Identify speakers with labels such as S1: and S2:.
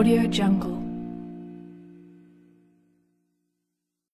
S1: Audio Jungle.